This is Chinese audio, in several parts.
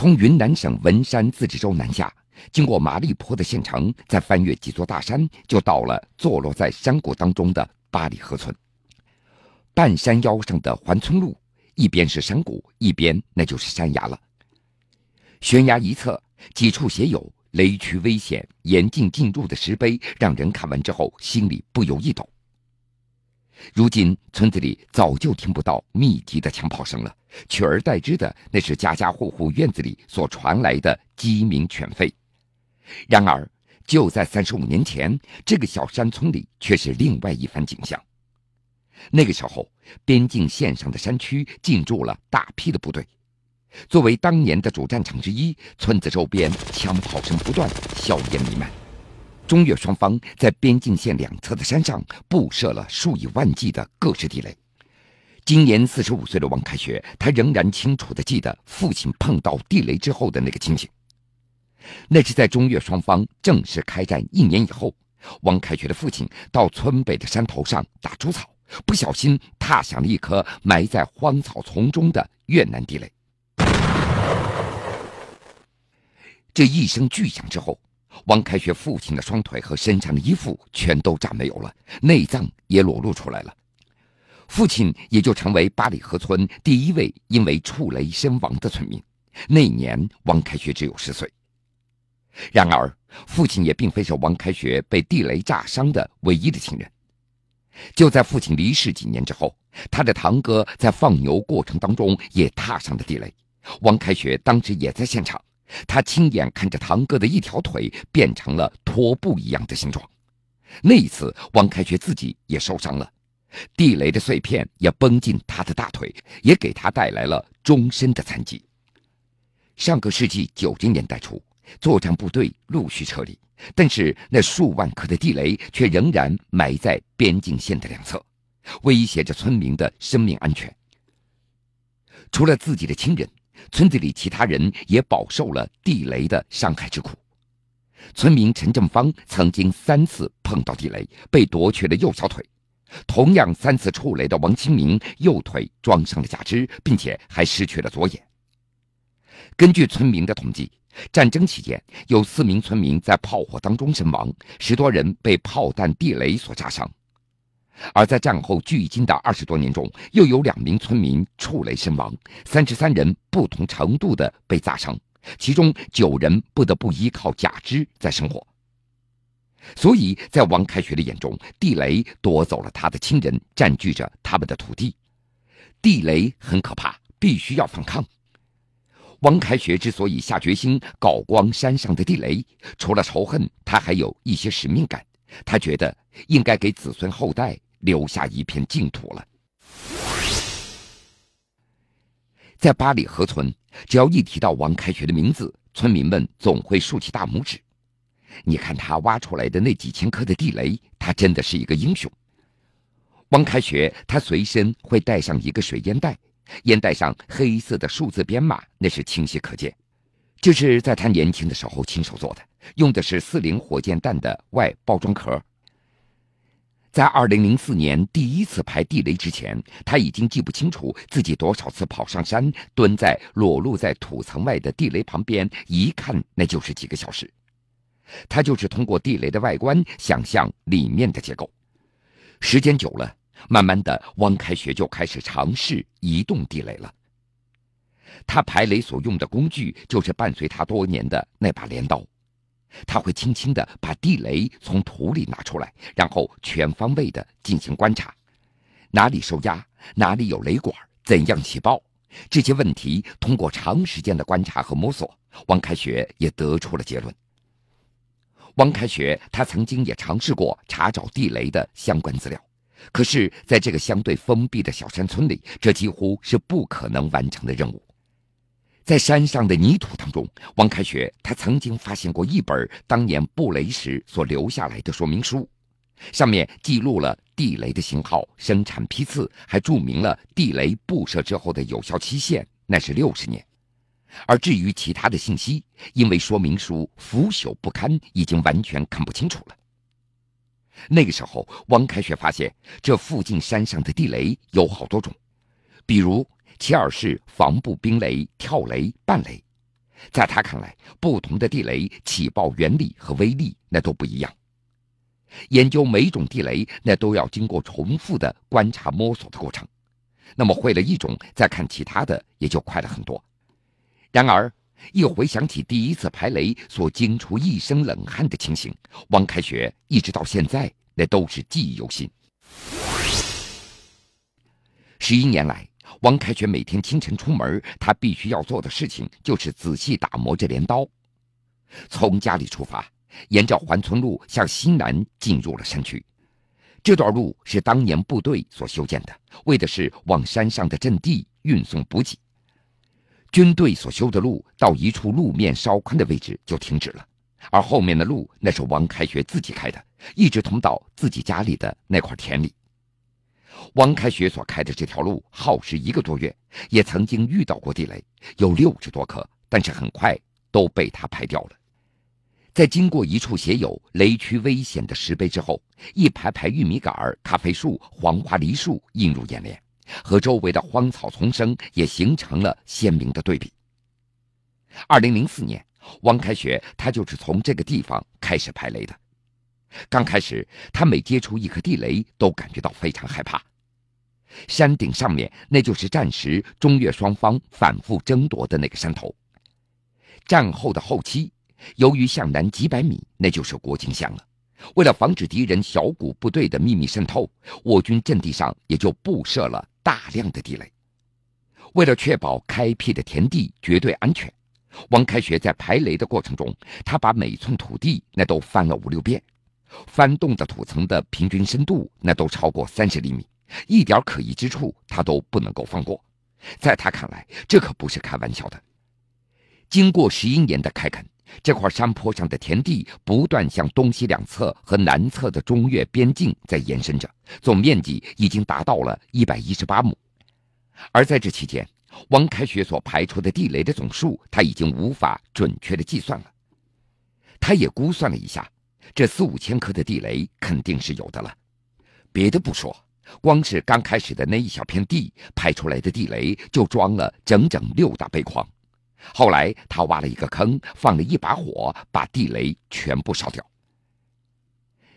从云南省文山自治州南下，经过麻栗坡的县城，再翻越几座大山，就到了坐落在山谷当中的八里河村。半山腰上的环村路，一边是山谷，一边那就是山崖了。悬崖一侧，几处写有“雷区危险，严禁进入”的石碑，让人看完之后心里不由一抖。如今村子里早就听不到密集的枪炮声了，取而代之的那是家家户户院子里所传来的鸡鸣犬吠。然而，就在三十五年前，这个小山村里却是另外一番景象。那个时候，边境线上的山区进驻了大批的部队，作为当年的主战场之一，村子周边枪炮声不断，硝烟弥漫。中越双方在边境线两侧的山上布设了数以万计的各式地雷。今年四十五岁的王开学，他仍然清楚地记得父亲碰到地雷之后的那个情景。那是在中越双方正式开战一年以后，王开学的父亲到村北的山头上打猪草，不小心踏响了一颗埋在荒草丛中的越南地雷。这一声巨响之后。王开学父亲的双腿和身上的衣服全都炸没有了，内脏也裸露出来了，父亲也就成为八里河村第一位因为触雷身亡的村民。那年，王开学只有十岁。然而，父亲也并非是王开学被地雷炸伤的唯一的亲人。就在父亲离世几年之后，他的堂哥在放牛过程当中也踏上了地雷，王开学当时也在现场。他亲眼看着堂哥的一条腿变成了拖布一样的形状。那一次，王开学自己也受伤了，地雷的碎片也崩进他的大腿，也给他带来了终身的残疾。上个世纪九十年代初，作战部队陆续撤离，但是那数万颗的地雷却仍然埋在边境线的两侧，威胁着村民的生命安全。除了自己的亲人。村子里其他人也饱受了地雷的伤害之苦。村民陈正芳曾经三次碰到地雷，被夺去了右小腿；同样三次触雷的王清明，右腿装上了假肢，并且还失去了左眼。根据村民的统计，战争期间有四名村民在炮火当中身亡，十多人被炮弹、地雷所炸伤。而在战后距今的二十多年中，又有两名村民触雷身亡，三十三人不同程度的被炸伤，其中九人不得不依靠假肢在生活。所以在王开学的眼中，地雷夺走了他的亲人，占据着他们的土地，地雷很可怕，必须要反抗。王开学之所以下决心搞光山上的地雷，除了仇恨，他还有一些使命感。他觉得应该给子孙后代。留下一片净土了。在八里河村，只要一提到王开学的名字，村民们总会竖起大拇指。你看他挖出来的那几千颗的地雷，他真的是一个英雄。王开学他随身会带上一个水烟袋，烟袋上黑色的数字编码那是清晰可见，这是在他年轻的时候亲手做的，用的是四零火箭弹的外包装壳。在二零零四年第一次排地雷之前，他已经记不清楚自己多少次跑上山，蹲在裸露在土层外的地雷旁边，一看那就是几个小时。他就是通过地雷的外观想象里面的结构。时间久了，慢慢的，汪开学就开始尝试移动地雷了。他排雷所用的工具就是伴随他多年的那把镰刀。他会轻轻地把地雷从土里拿出来，然后全方位地进行观察，哪里受压，哪里有雷管，怎样起爆，这些问题通过长时间的观察和摸索，王开学也得出了结论。王开学他曾经也尝试过查找地雷的相关资料，可是在这个相对封闭的小山村里，这几乎是不可能完成的任务。在山上的泥土当中，王开学他曾经发现过一本当年布雷时所留下来的说明书，上面记录了地雷的型号、生产批次，还注明了地雷布设之后的有效期限，那是六十年。而至于其他的信息，因为说明书腐朽不堪，已经完全看不清楚了。那个时候，王开学发现这附近山上的地雷有好多种，比如。切尔是防步兵雷、跳雷、半雷，在他看来，不同的地雷起爆原理和威力那都不一样。研究每种地雷，那都要经过重复的观察摸索的过程。那么会了一种，再看其他的也就快了很多。然而，一回想起第一次排雷所惊出一身冷汗的情形，王开学一直到现在那都是记忆犹新。十一年来，王开学每天清晨出门，他必须要做的事情就是仔细打磨这镰刀。从家里出发。沿着环村路向西南进入了山区，这段路是当年部队所修建的，为的是往山上的阵地运送补给。军队所修的路到一处路面稍宽的位置就停止了，而后面的路那是王开学自己开的，一直通到自己家里的那块田里。王开学所开的这条路耗时一个多月，也曾经遇到过地雷，有六十多颗，但是很快都被他排掉了。在经过一处写有“雷区危险”的石碑之后，一排排玉米杆、咖啡树、黄花梨树映入眼帘，和周围的荒草丛生也形成了鲜明的对比。二零零四年，王开学他就是从这个地方开始排雷的。刚开始，他每接触一颗地雷，都感觉到非常害怕。山顶上面，那就是战时中越双方反复争夺的那个山头。战后的后期。由于向南几百米，那就是国境线了。为了防止敌人小股部队的秘密渗透，我军阵地上也就布设了大量的地雷。为了确保开辟的田地绝对安全，王开学在排雷的过程中，他把每寸土地那都翻了五六遍，翻动的土层的平均深度那都超过三十厘米，一点可疑之处他都不能够放过。在他看来，这可不是开玩笑的。经过十一年的开垦。这块山坡上的田地不断向东西两侧和南侧的中越边境在延伸着，总面积已经达到了一百一十八亩。而在这期间，王开学所排出的地雷的总数，他已经无法准确的计算了。他也估算了一下，这四五千颗的地雷肯定是有的了。别的不说，光是刚开始的那一小片地拍出来的地雷，就装了整整六大背筐。后来，他挖了一个坑，放了一把火，把地雷全部烧掉。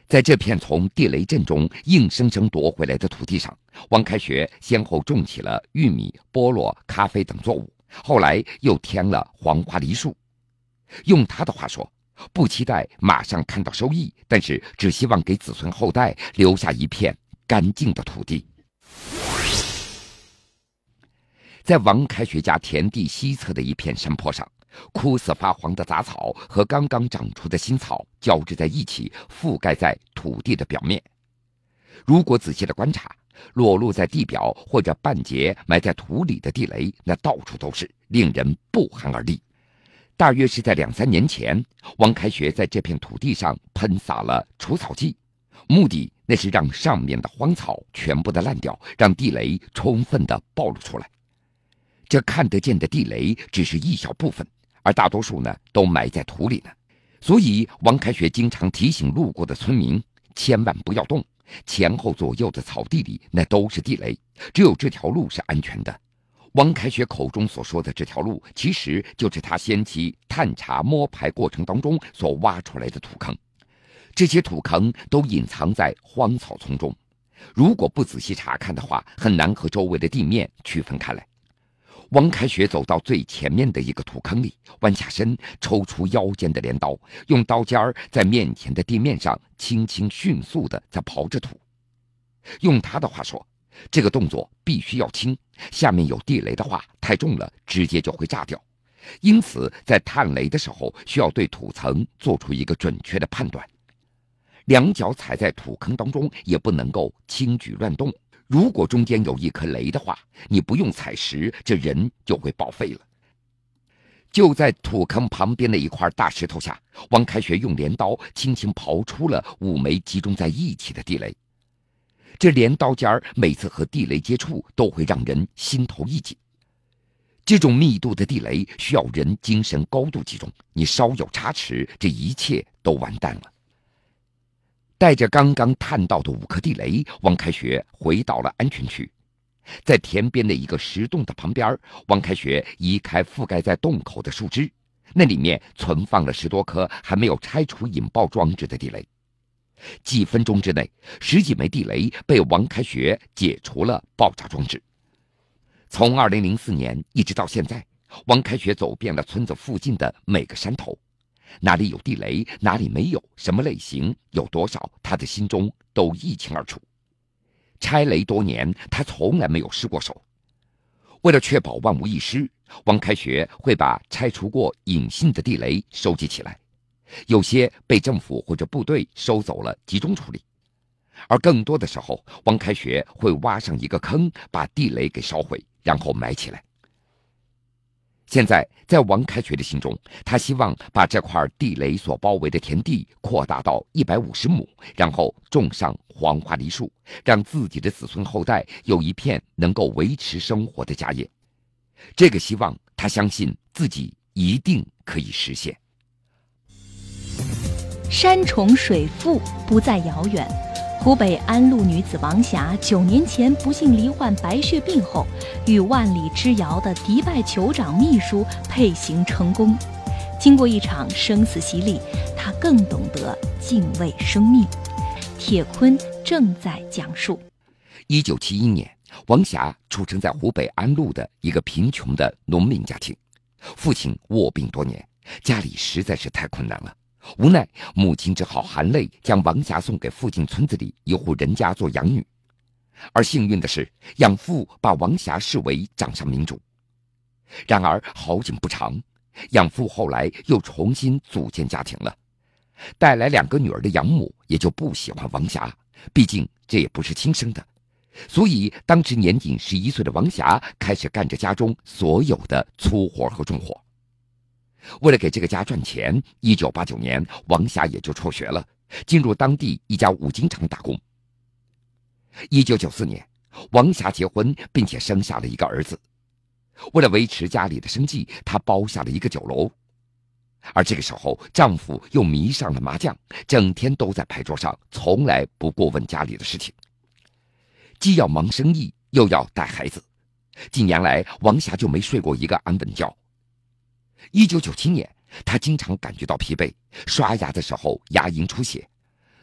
在这片从地雷阵中硬生生夺回来的土地上，王开学先后种起了玉米、菠萝、咖啡等作物，后来又添了黄花梨树。用他的话说，不期待马上看到收益，但是只希望给子孙后代留下一片干净的土地。在王开学家田地西侧的一片山坡上，枯死发黄的杂草和刚刚长出的新草交织在一起，覆盖在土地的表面。如果仔细的观察，裸露在地表或者半截埋在土里的地雷，那到处都是，令人不寒而栗。大约是在两三年前，王开学在这片土地上喷洒了除草剂，目的那是让上面的荒草全部的烂掉，让地雷充分的暴露出来。这看得见的地雷只是一小部分，而大多数呢都埋在土里呢。所以王开学经常提醒路过的村民，千万不要动，前后左右的草地里那都是地雷，只有这条路是安全的。王开学口中所说的这条路，其实就是他先期探查摸排过程当中所挖出来的土坑。这些土坑都隐藏在荒草丛中，如果不仔细查看的话，很难和周围的地面区分开来。王开学走到最前面的一个土坑里，弯下身，抽出腰间的镰刀，用刀尖儿在面前的地面上轻轻、迅速地在刨着土。用他的话说，这个动作必须要轻，下面有地雷的话，太重了，直接就会炸掉。因此，在探雷的时候，需要对土层做出一个准确的判断。两脚踩在土坑当中，也不能够轻举乱动。如果中间有一颗雷的话，你不用踩实，这人就会报废了。就在土坑旁边的一块大石头下，王开学用镰刀轻轻刨出了五枚集中在一起的地雷。这镰刀尖儿每次和地雷接触，都会让人心头一紧。这种密度的地雷需要人精神高度集中，你稍有差池，这一切都完蛋了。带着刚刚探到的五颗地雷，王开学回到了安全区，在田边的一个石洞的旁边，王开学移开覆盖在洞口的树枝，那里面存放了十多颗还没有拆除引爆装置的地雷。几分钟之内，十几枚地雷被王开学解除了爆炸装置。从2004年一直到现在，王开学走遍了村子附近的每个山头，哪里有地雷，哪里没有，什么类型，有多少，他的心中都一清二楚。拆雷多年，他从来没有失过手。为了确保万无一失，王开学会把拆除过隐性的地雷收集起来。有些被政府或者部队收走了，集中处理；而更多的时候，王开学会挖上一个坑，把地雷给烧毁，然后埋起来。现在，在王开学的心中，他希望把这块地雷所包围的田地扩大到一百五十亩，然后种上黄花梨树，让自己的子孙后代有一片能够维持生活的家业。这个希望，他相信自己一定可以实现。山重水复不再遥远。湖北安陆女子王霞九年前不幸罹患白血病后，与万里之遥的迪拜酋长秘书配型成功。经过一场生死洗礼，她更懂得敬畏生命。铁坤正在讲述：一九七一年，王霞出生在湖北安陆的一个贫穷的农民家庭，父亲卧病多年，家里实在是太困难了。无奈，母亲只好含泪将王霞送给附近村子里一户人家做养女。而幸运的是，养父把王霞视为掌上明珠。然而好景不长，养父后来又重新组建家庭了，带来两个女儿的养母也就不喜欢王霞，毕竟这也不是亲生的。所以，当时年仅十一岁的王霞开始干着家中所有的粗活和重活。为了给这个家赚钱，一九八九年，王霞也就辍学了，进入当地一家五金厂打工。一九九四年，王霞结婚，并且生下了一个儿子。为了维持家里的生计，她包下了一个酒楼。而这个时候，丈夫又迷上了麻将，整天都在牌桌上，从来不过问家里的事情。既要忙生意，又要带孩子，近年来，王霞就没睡过一个安稳觉。一九九七年，他经常感觉到疲惫，刷牙的时候牙龈出血。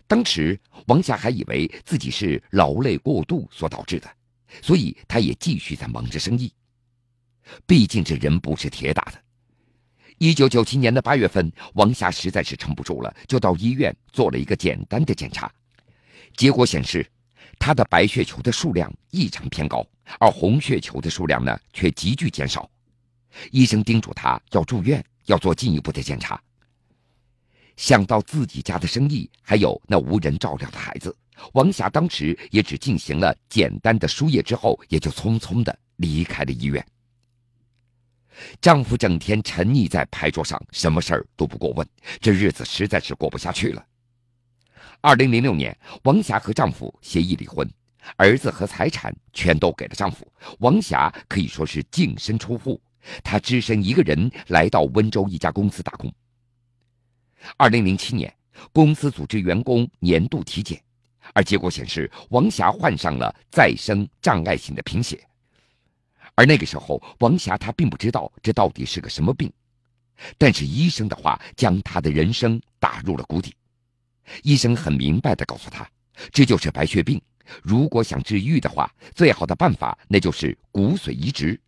当时王霞还以为自己是劳累过度所导致的，所以他也继续在忙着生意。毕竟这人不是铁打的。一九九七年的八月份，王霞实在是撑不住了，就到医院做了一个简单的检查，结果显示，她的白血球的数量异常偏高，而红血球的数量呢却急剧减少。医生叮嘱他要住院，要做进一步的检查。想到自己家的生意，还有那无人照料的孩子，王霞当时也只进行了简单的输液，之后也就匆匆的离开了医院。丈夫整天沉溺在牌桌上，什么事儿都不过问，这日子实在是过不下去了。二零零六年，王霞和丈夫协议离婚，儿子和财产全都给了丈夫，王霞可以说是净身出户。他只身一个人来到温州一家公司打工。二零零七年，公司组织员工年度体检，而结果显示王霞患上了再生障碍性的贫血。而那个时候，王霞她并不知道这到底是个什么病，但是医生的话将她的人生打入了谷底。医生很明白的告诉她，这就是白血病，如果想治愈的话，最好的办法那就是骨髓移植。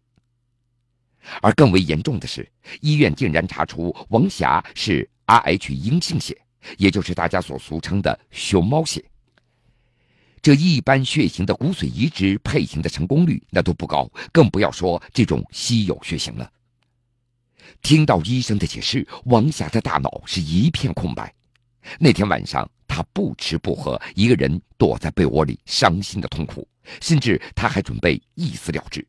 而更为严重的是，医院竟然查出王霞是 Rh 阴性血，也就是大家所俗称的“熊猫血”。这一般血型的骨髓移植配型的成功率那都不高，更不要说这种稀有血型了。听到医生的解释，王霞的大脑是一片空白。那天晚上，她不吃不喝，一个人躲在被窝里，伤心的痛苦，甚至她还准备一死了之。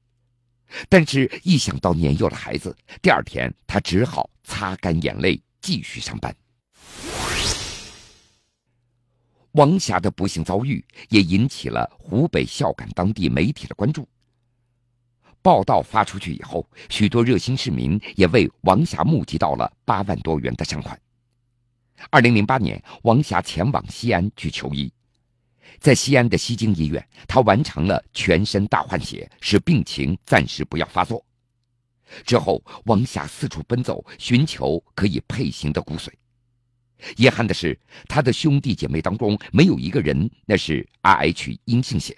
但是，一想到年幼的孩子，第二天他只好擦干眼泪继续上班。王霞的不幸遭遇也引起了湖北孝感当地媒体的关注。报道发出去以后，许多热心市民也为王霞募集到了八万多元的善款。二零零八年，王霞前往西安去求医。在西安的西京医院，他完成了全身大换血，使病情暂时不要发作。之后，王霞四处奔走，寻求可以配型的骨髓。遗憾的是，他的兄弟姐妹当中没有一个人那是 Rh 阴性血。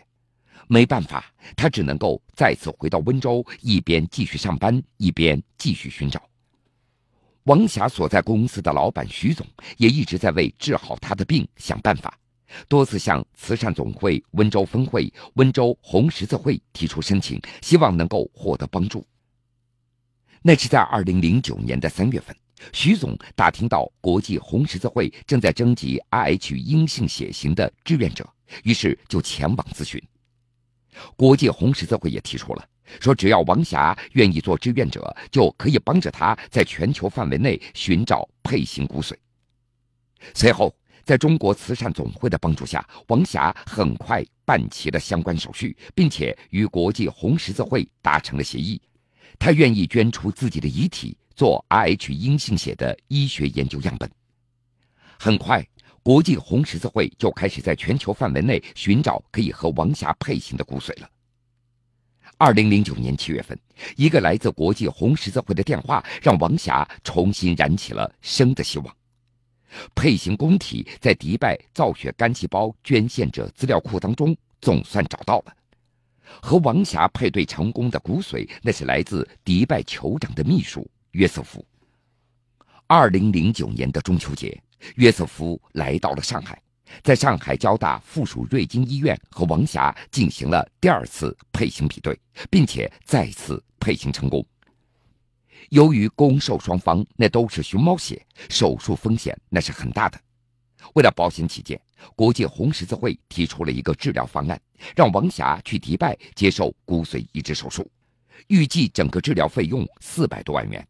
没办法，他只能够再次回到温州，一边继续上班，一边继续寻找。王霞所在公司的老板徐总也一直在为治好他的病想办法，多次向慈善总会温州分会、温州红十字会提出申请，希望能够获得帮助。那是在二零零九年的三月份，徐总打听到国际红十字会正在征集 Rh 阴性血型的志愿者，于是就前往咨询。国际红十字会也提出了，说只要王霞愿意做志愿者，就可以帮着他在全球范围内寻找配型骨髓。随后，在中国慈善总会的帮助下，王霞很快办齐了相关手续，并且与国际红十字会达成了协议，他愿意捐出自己的遗体做 Rh 阴性血的医学研究样本。很快。国际红十字会就开始在全球范围内寻找可以和王霞配型的骨髓了。二零零九年七月份，一个来自国际红十字会的电话让王霞重新燃起了生的希望。配型供体在迪拜造血干细胞捐献者资料库当中总算找到了，和王霞配对成功的骨髓，那是来自迪拜酋长的秘书约瑟夫。二零零九年的中秋节。约瑟夫来到了上海，在上海交大附属瑞金医院和王霞进行了第二次配型比对，并且再次配型成功。由于攻受双方那都是熊猫血，手术风险那是很大的。为了保险起见，国际红十字会提出了一个治疗方案，让王霞去迪拜接受骨髓移植手术，预计整个治疗费用四百多万元。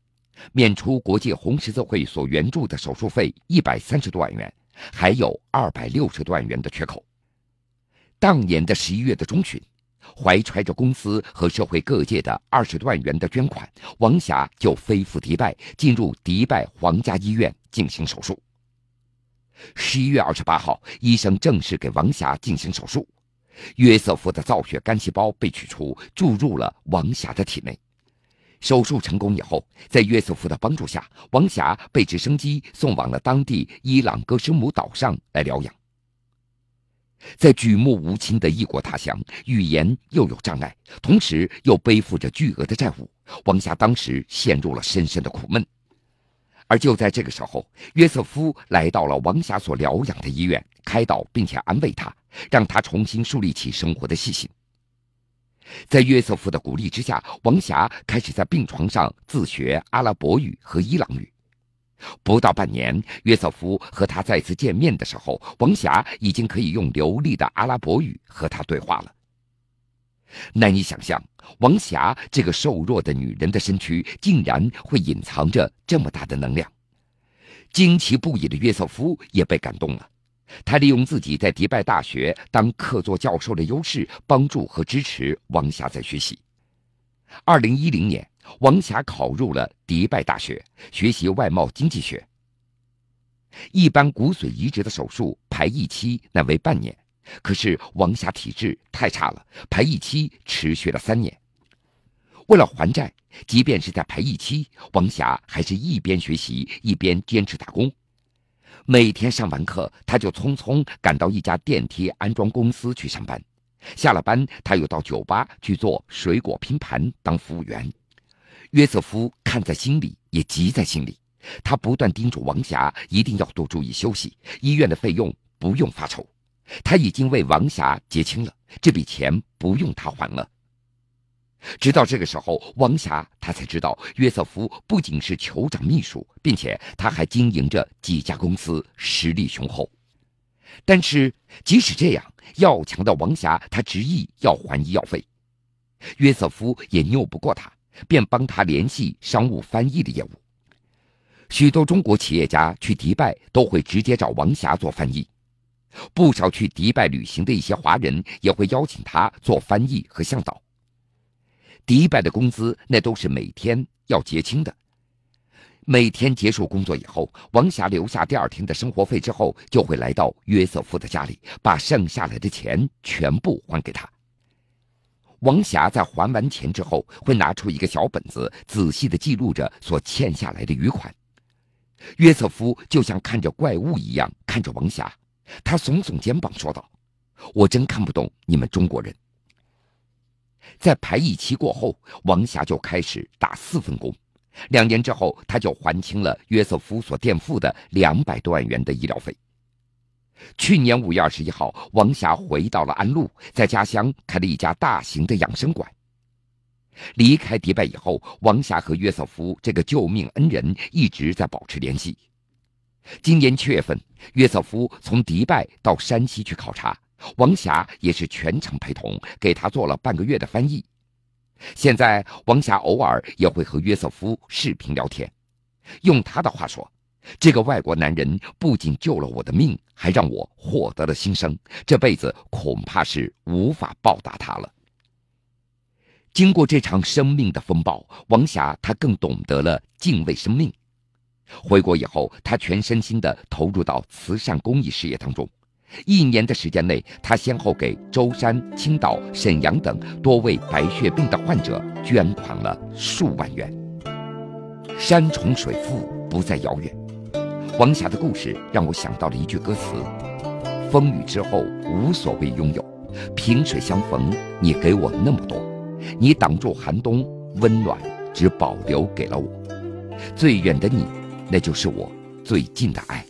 免除国际红十字会所援助的手术费一百三十多万元，还有二百六十多万元的缺口。当年的十一月的中旬，怀揣着公司和社会各界的二十多万元的捐款，王霞就飞赴迪拜，进入迪拜皇家医院进行手术。十一月二十八号，医生正式给王霞进行手术，约瑟夫的造血干细胞被取出，注入了王霞的体内。手术成功以后，在约瑟夫的帮助下，王霞被直升机送往了当地伊朗戈什姆岛上来疗养。在举目无亲的异国他乡，语言又有障碍，同时又背负着巨额的债务，王霞当时陷入了深深的苦闷。而就在这个时候，约瑟夫来到了王霞所疗养的医院，开导并且安慰她，让她重新树立起生活的信心。在约瑟夫的鼓励之下，王霞开始在病床上自学阿拉伯语和伊朗语。不到半年，约瑟夫和他再次见面的时候，王霞已经可以用流利的阿拉伯语和他对话了。难以想象，王霞这个瘦弱的女人的身躯竟然会隐藏着这么大的能量。惊奇不已的约瑟夫也被感动了。他利用自己在迪拜大学当客座教授的优势，帮助和支持王霞在学习。二零一零年，王霞考入了迪拜大学，学习外贸经济学。一般骨髓移植的手术排异期乃为半年，可是王霞体质太差了，排异期持续了三年。为了还债，即便是在排异期，王霞还是一边学习一边坚持打工。每天上完课，他就匆匆赶到一家电梯安装公司去上班。下了班，他又到酒吧去做水果拼盘当服务员。约瑟夫看在心里，也急在心里。他不断叮嘱王霞一定要多注意休息，医院的费用不用发愁。他已经为王霞结清了，这笔钱不用他还了。直到这个时候，王霞她才知道，约瑟夫不仅是酋长秘书，并且他还经营着几家公司，实力雄厚。但是即使这样，要强的王霞她执意要还医药费，约瑟夫也拗不过他，便帮他联系商务翻译的业务。许多中国企业家去迪拜都会直接找王霞做翻译，不少去迪拜旅行的一些华人也会邀请他做翻译和向导。迪拜的工资那都是每天要结清的。每天结束工作以后，王霞留下第二天的生活费之后，就会来到约瑟夫的家里，把剩下来的钱全部还给他。王霞在还完钱之后，会拿出一个小本子，仔细的记录着所欠下来的余款。约瑟夫就像看着怪物一样看着王霞，他耸耸肩膀说道：“我真看不懂你们中国人。”在排役期过后，王霞就开始打四份工。两年之后，他就还清了约瑟夫所垫付的两百多万元的医疗费。去年五月二十一号，王霞回到了安陆，在家乡开了一家大型的养生馆。离开迪拜以后，王霞和约瑟夫这个救命恩人一直在保持联系。今年七月份，约瑟夫从迪拜到山西去考察，王霞也是全程陪同，给他做了半个月的翻译。现在，王霞偶尔也会和约瑟夫视频聊天。用他的话说。这个外国男人不仅救了我的命，还让我获得了新生，这辈子恐怕是无法报答他了。经过这场生命的风暴，王霞她更懂得了敬畏生命。回国以后，她全身心的投入到慈善公益事业当中。一年的时间内，她先后给舟山、青岛、沈阳等多位白血病的患者捐款了数万元。山重水复不再遥远。王霞的故事让我想到了一句歌词：“风雨之后无所谓拥有，萍水相逢，你给我那么多，你挡住寒冬，温暖只保留给了我。最远的你，那就是我最近的爱。”